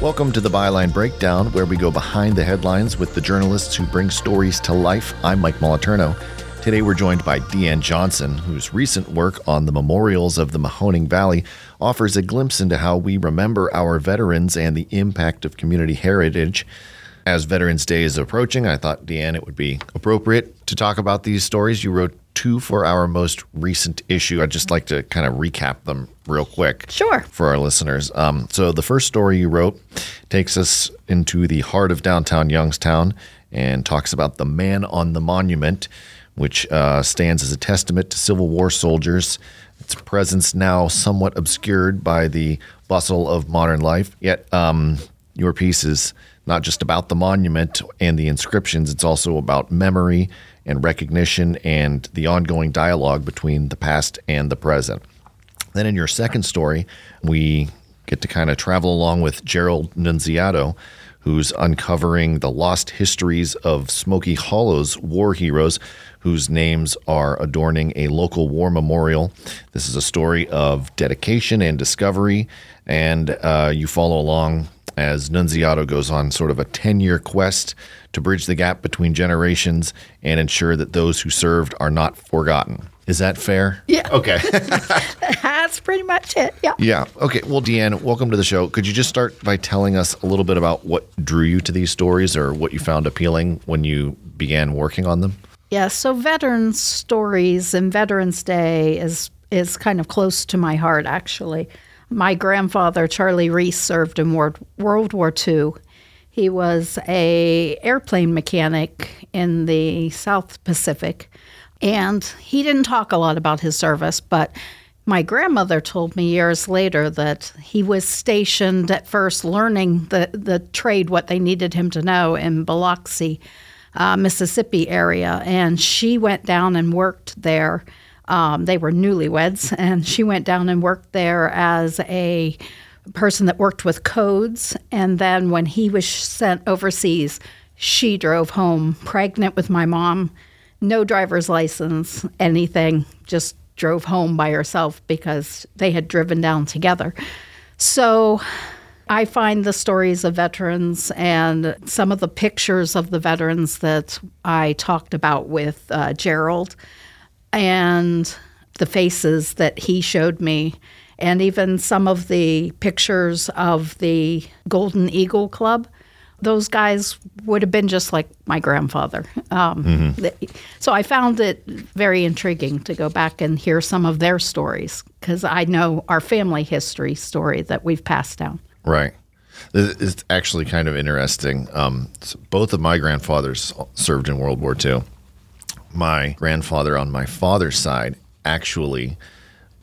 Welcome to the Byline Breakdown, where we go behind the headlines with the journalists who bring stories to life. I'm Mike Moliterno. Today we're joined by Deanne Johnson, whose recent work on the memorials of the Mahoning Valley offers a glimpse into how we remember our veterans and the impact of community heritage. As Veterans Day is approaching, I thought, Deanne, it would be appropriate to talk about these stories. You wrote two for our most recent issue. I'd just like to kind of recap them real quick. Sure. For our listeners. Um, so, the first story you wrote takes us into the heart of downtown Youngstown and talks about the man on the monument which uh, stands as a testament to Civil War soldiers. Its presence now somewhat obscured by the bustle of modern life. Yet, um, your piece is not just about the monument and the inscriptions, it's also about memory and recognition and the ongoing dialogue between the past and the present. Then, in your second story, we get to kind of travel along with Gerald Nunziato, who's uncovering the lost histories of Smoky Hollow's war heroes whose names are adorning a local war memorial. This is a story of dedication and discovery, and uh, you follow along as Nunziato goes on sort of a 10 year quest to bridge the gap between generations and ensure that those who served are not forgotten. Is that fair? Yeah. Okay. That's pretty much it. Yeah. Yeah. Okay. Well, Deanne, welcome to the show. Could you just start by telling us a little bit about what drew you to these stories or what you found appealing when you began working on them? Yeah, so veterans stories and Veterans Day is is kind of close to my heart actually. My grandfather Charlie Reese served in World, War II. He was a airplane mechanic in the South Pacific and he didn't talk a lot about his service, but my grandmother told me years later that he was stationed at first learning the, the trade, what they needed him to know in Biloxi uh, Mississippi area, and she went down and worked there. Um, they were newlyweds, and she went down and worked there as a person that worked with codes. And then when he was sent overseas, she drove home pregnant with my mom, no driver's license, anything, just drove home by herself because they had driven down together. So I find the stories of veterans and some of the pictures of the veterans that I talked about with uh, Gerald and the faces that he showed me, and even some of the pictures of the Golden Eagle Club. Those guys would have been just like my grandfather. Um, mm-hmm. So I found it very intriguing to go back and hear some of their stories because I know our family history story that we've passed down. Right. It's actually kind of interesting. Um, so both of my grandfathers served in World War II. My grandfather on my father's side actually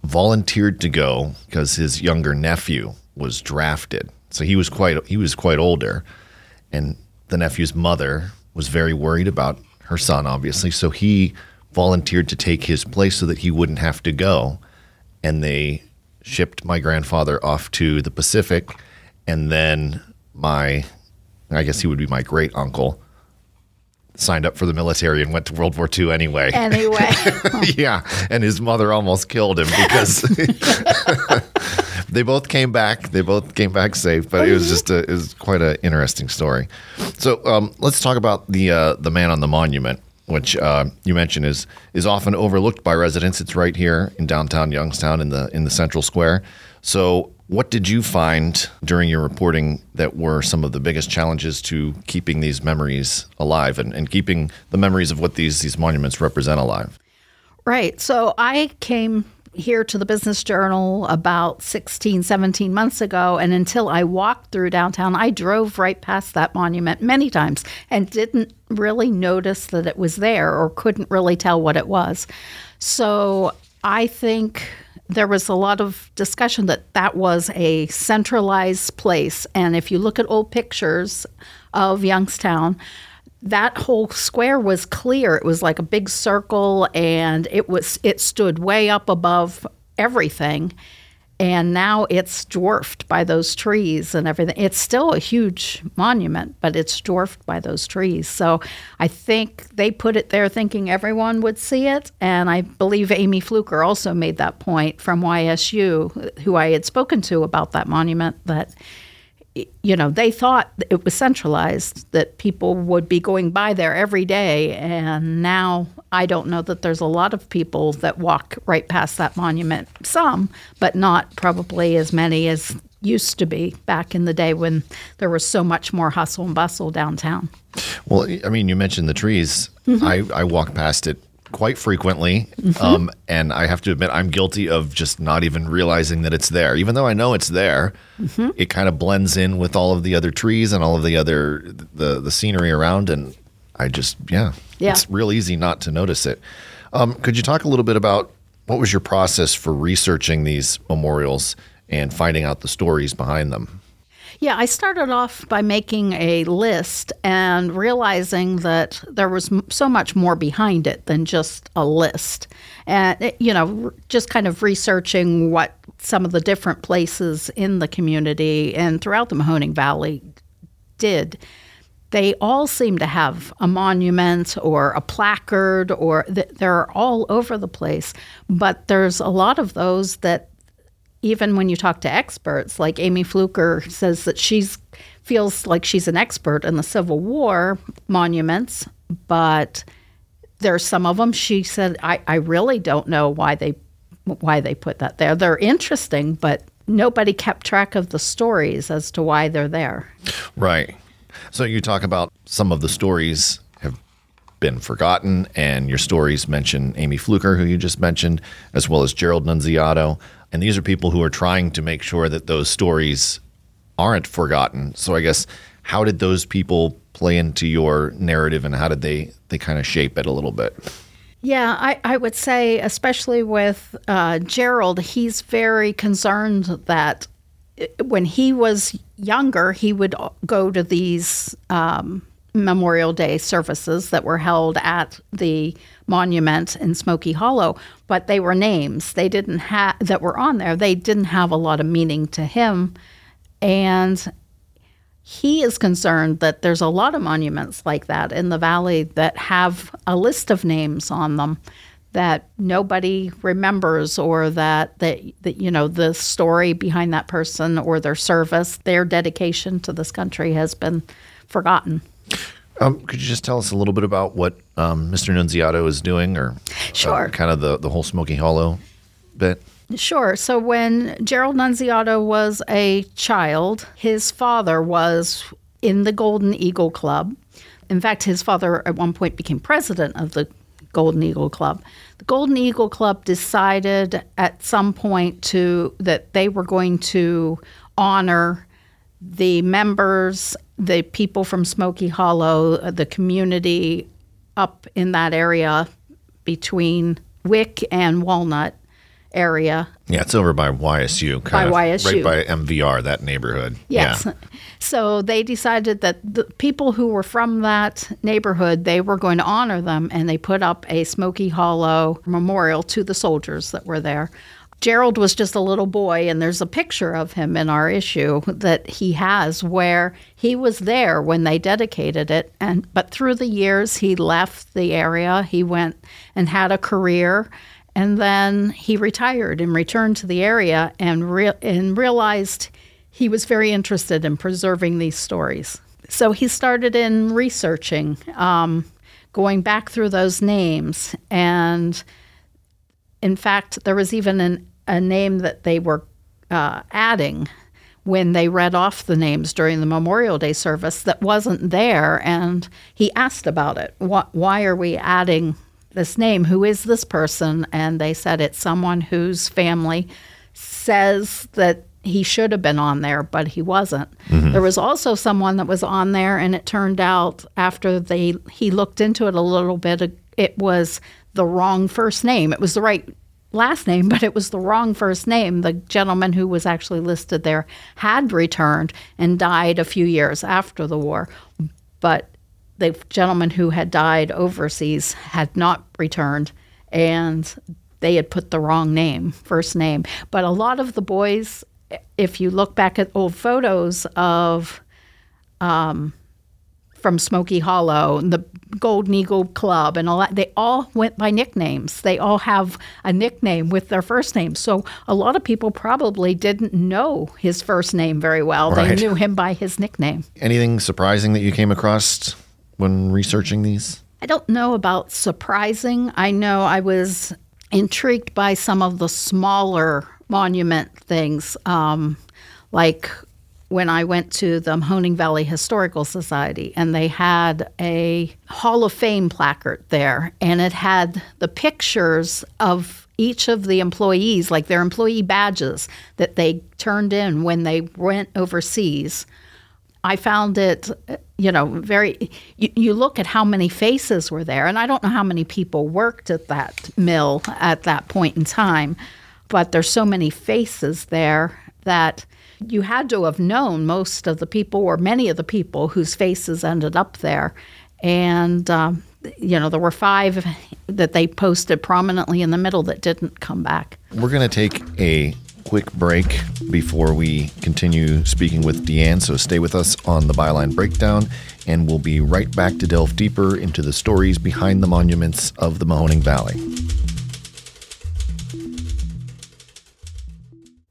volunteered to go because his younger nephew was drafted. So he was quite he was quite older, and the nephew's mother was very worried about her son, obviously. So he volunteered to take his place so that he wouldn't have to go, and they shipped my grandfather off to the Pacific and then my, I guess he would be my great uncle, signed up for the military and went to World War II anyway. Anyway. yeah. And his mother almost killed him because they both came back. They both came back safe, but it was just a, it was quite an interesting story. So um, let's talk about the uh, the man on the monument, which uh, you mentioned is is often overlooked by residents. It's right here in downtown Youngstown in the in the central square. So what did you find during your reporting that were some of the biggest challenges to keeping these memories alive and, and keeping the memories of what these, these monuments represent alive? Right. So I came here to the Business Journal about 16, 17 months ago. And until I walked through downtown, I drove right past that monument many times and didn't really notice that it was there or couldn't really tell what it was. So I think there was a lot of discussion that that was a centralized place. And if you look at old pictures of Youngstown, that whole square was clear. It was like a big circle, and it was it stood way up above everything and now it's dwarfed by those trees and everything. It's still a huge monument, but it's dwarfed by those trees. So I think they put it there thinking everyone would see it. And I believe Amy Fluker also made that point from YSU, who I had spoken to about that monument, that you know, they thought it was centralized, that people would be going by there every day. And now I don't know that there's a lot of people that walk right past that monument. Some, but not probably as many as used to be back in the day when there was so much more hustle and bustle downtown. Well, I mean, you mentioned the trees. Mm-hmm. I, I walk past it quite frequently. Um, and I have to admit, I'm guilty of just not even realizing that it's there. Even though I know it's there, it kind of blends in with all of the other trees and all of the other the the scenery around, and I just yeah, Yeah. it's real easy not to notice it. Um, could you talk a little bit about what was your process for researching these memorials and finding out the stories behind them? Yeah, I started off by making a list and realizing that there was so much more behind it than just a list. And, it- you know, just kind of researching what some of the different places in the community and throughout the Mahoning Valley did. They all seem to have a monument or a placard, or th- they're all over the place. But there's a lot of those that even when you talk to experts, like Amy Fluker says that she's feels like she's an expert in the Civil War monuments, but there's some of them she said I, I really don't know why they why they put that there. They're interesting, but nobody kept track of the stories as to why they're there. Right. So you talk about some of the stories been forgotten, and your stories mention Amy Fluker, who you just mentioned, as well as Gerald Nunziato. And these are people who are trying to make sure that those stories aren't forgotten. So I guess how did those people play into your narrative, and how did they they kind of shape it a little bit? Yeah, I, I would say, especially with uh, Gerald, he's very concerned that when he was younger, he would go to these um, Memorial Day services that were held at the monument in Smoky Hollow, but they were names. They didn't have that were on there. They didn't have a lot of meaning to him, and he is concerned that there's a lot of monuments like that in the valley that have a list of names on them that nobody remembers or that, that that you know the story behind that person or their service their dedication to this country has been forgotten Um, could you just tell us a little bit about what um, Mr. Nunziato is doing, or Sure. uh, kind of the the whole Smoky Hollow bit? Sure. So when Gerald Nunziato was a child, his father was in the Golden Eagle Club. In fact, his father at one point became president of the Golden Eagle Club. The Golden Eagle Club decided at some point to that they were going to honor the members, the people from Smoky Hollow, uh, the community up in that area between Wick and Walnut area. Yeah, it's over by YSU, kind By of YSU. right by MVR, that neighborhood. Yes. Yeah. So they decided that the people who were from that neighborhood, they were going to honor them, and they put up a Smoky Hollow memorial to the soldiers that were there. Gerald was just a little boy, and there's a picture of him in our issue that he has where he was there when they dedicated it. And but through the years, he left the area. He went and had a career, and then he retired and returned to the area and re- and realized he was very interested in preserving these stories. So he started in researching, um, going back through those names. And in fact, there was even an, a name that they were uh, adding when they read off the names during the Memorial Day service that wasn't there. And he asked about it. Why, why are we adding this name? Who is this person? And they said it's someone whose family says that he should have been on there, but he wasn't. There was also someone that was on there, and it turned out after they he looked into it a little bit, it was the wrong first name. It was the right last name, but it was the wrong first name. The gentleman who was actually listed there had returned and died a few years after the war, but the gentleman who had died overseas had not returned, and they had put the wrong name, first name. But a lot of the boys, if you look back at old photos of um, from Smoky Hollow, the Golden Eagle Club, and all that. They all went by nicknames. They all have a nickname with their first name. So a lot of people probably didn't know his first name very well. They knew him by his nickname. Anything surprising that you came across when researching these? I don't know about surprising. I know I was intrigued by some of the smaller monument things, um, like when I went to the Mahoning Valley Historical Society, and they had a Hall of Fame placard there, and it had the pictures of each of the employees, like their employee badges that they turned in when they went overseas. I found it, you know, very. You, you look at how many faces were there, and I don't know how many people worked at that mill at that point in time, but there's so many faces there that you had to have known most of the people or many of the people whose faces ended up there. And, um, you know, there were five that they posted prominently in the middle that didn't come back. We're going to take a quick break before we continue speaking with Deanne, so stay with us on the Byline Breakdown, and we'll be right back to delve deeper into the stories behind the monuments of the Mahoning Valley.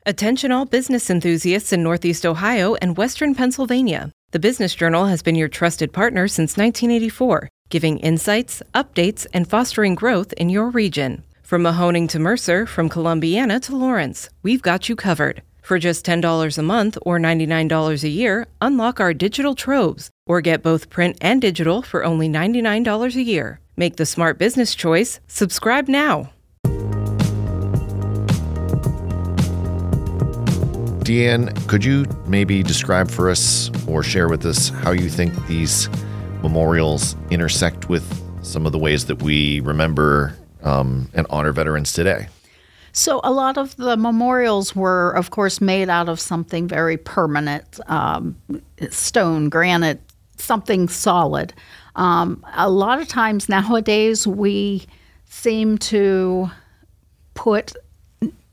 Attention all business enthusiasts in Northeast Ohio and Western Pennsylvania. The Business Journal has been your trusted partner since 1984, giving insights, updates, and fostering growth in your region. From Mahoning to Mercer, from Columbiana to Lawrence, we've got you covered. For just $10 a month or $99 a year, unlock our digital troves or get both print and digital for only $99 a year. Make the smart business choice. Subscribe now. Deanne, could you maybe describe for us or share with us how you think these memorials intersect with some of the ways that we remember um, and honor veterans today? So, a lot of the memorials were, of course, made out of something very permanent um, stone, granite, something solid. Um, a lot of times nowadays, we seem to put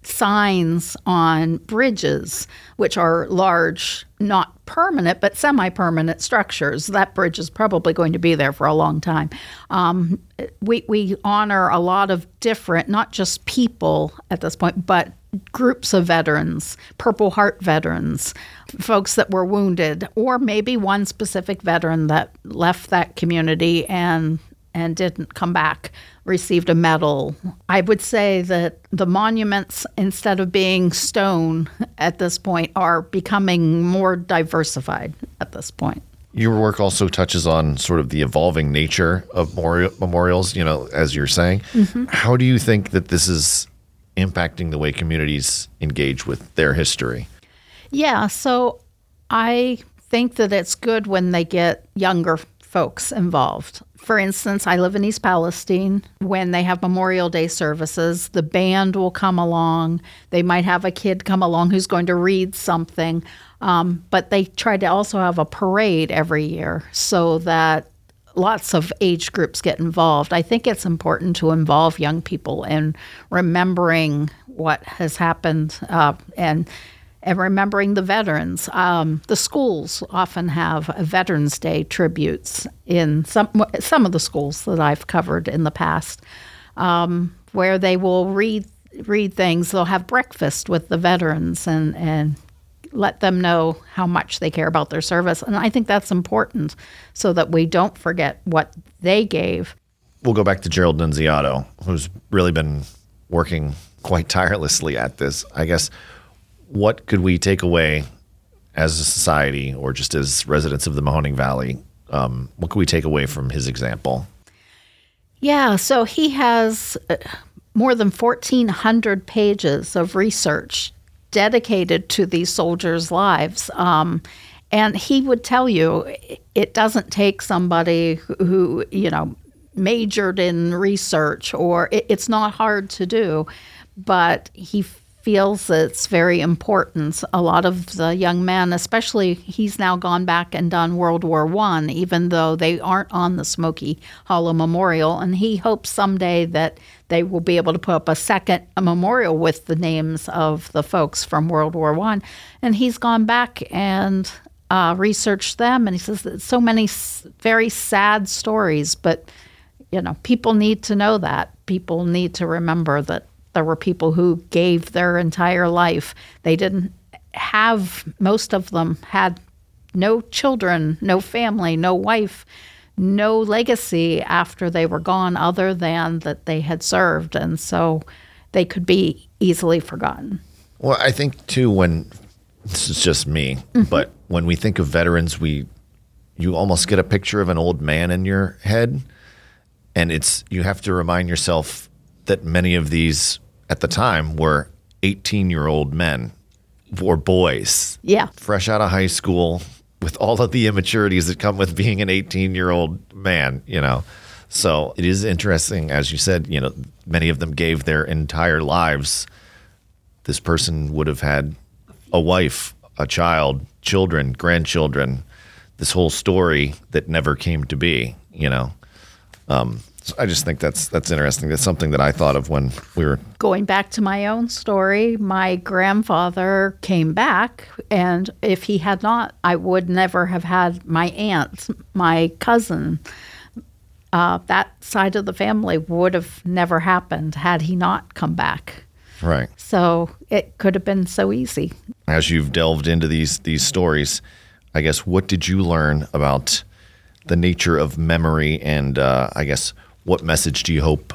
signs on bridges, which are large, not permanent, but semi permanent structures. That bridge is probably going to be there for a long time. Um, we, we honor a lot of different, not just people at this point, but groups of veterans, Purple Heart veterans, folks that were wounded, or maybe one specific veteran that left that community and and didn't come back received a medal. I would say that the monuments, instead of being stone at this point, are becoming more diversified at this point. Your work also touches on sort of the evolving nature of memorials, you know, as you're saying. Mm-hmm. How do you think that this is impacting the way communities engage with their history? Yeah, so I think that it's good when they get younger folks involved. For instance, I live in East Palestine. When they have Memorial Day services, the band will come along. They might have a kid come along who's going to read something, um, but they try to also have a parade every year so that lots of age groups get involved. I think it's important to involve young people in remembering what has happened uh, and and remembering the veterans. Um, the schools often have Veterans Day tributes in some some of the schools that I've covered in the past, um, where they will read read things. They'll have breakfast with the veterans and and let them know how much they care about their service. And I think that's important so that we don't forget what they gave. We'll go back to Gerald Nunziato, who's really been working quite tirelessly at this. I guess what could we take away as a society or just as residents of the Mahoning Valley? Um, what could we take away from his example? Yeah, so he has uh, more than 1,400 pages of research dedicated to these soldiers' lives. Um, and he would tell you it doesn't take somebody who, you know, majored in research or it, it's not hard to do, but he feels it's very important. A lot of the young men, especially, he's now gone back and done World War One, even though they aren't on the Smoky Hollow Memorial, and he hopes someday that they will be able to put up a second a memorial with the names of the folks from World War One. And he's gone back and uh, researched them, and he says that so many very sad stories, but you know, people need to know that. People need to remember that there were people who gave their entire life. They didn't have, most of them had no children, no family, no wife, no legacy after they were gone other than that they had served. And so they could be easily forgotten. Well, I think too when this is just me, mm-hmm. but when we think of veterans, we you almost get a picture of an old man in your head, and it's you have to remind yourself that many of these at the time were 18 year old men or boys, Yeah. fresh out of high school, with all of the immaturities that come with being an 18 year old man, you know. So it is interesting, as you said, you know, many of them gave their entire lives this person would have had a wife, a child, children, grandchildren, this whole story that never came to be, you know. Um, so I just think that's that's interesting. That's something that I thought of when we were Going back to my own story, my grandfather came back, and if he had not, I would never have had my aunt, my cousin. Uh, that side of the family would have never happened had he not come back. right. So it could have been so easy. As you've delved into these these stories, I guess what did you learn about the nature of memory, and uh, I guess what message do you hope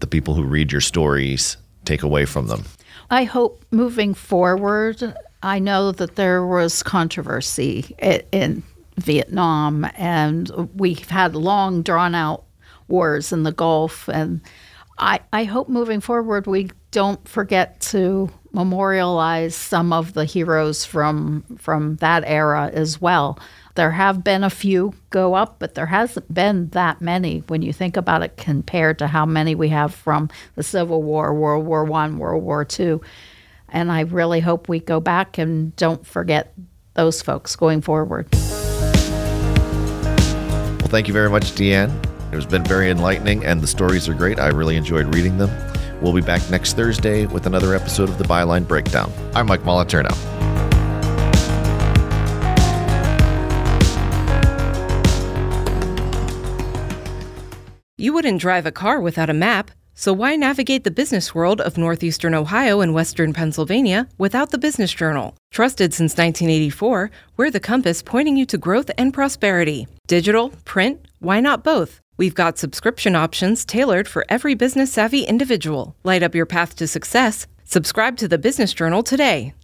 the people who read your stories take away from them? I hope moving forward, I know that there was controversy in Vietnam, and we've had long, drawn out wars in the Gulf. And I, I hope moving forward, we don't forget to memorialize some of the heroes from from that era as well. There have been a few go up, but there hasn't been that many when you think about it compared to how many we have from the Civil War, World War One, World War Two. And I really hope we go back and don't forget those folks going forward. Well, thank you very much, Deanne. It has been very enlightening, and the stories are great. I really enjoyed reading them. We'll be back next Thursday with another episode of the Byline Breakdown. I'm Mike Moliterno. You wouldn't drive a car without a map, so why navigate the business world of northeastern Ohio and western Pennsylvania without the Business Journal? Trusted since 1984, we're the compass pointing you to growth and prosperity. Digital, print, why not both? We've got subscription options tailored for every business savvy individual. Light up your path to success. Subscribe to the Business Journal today.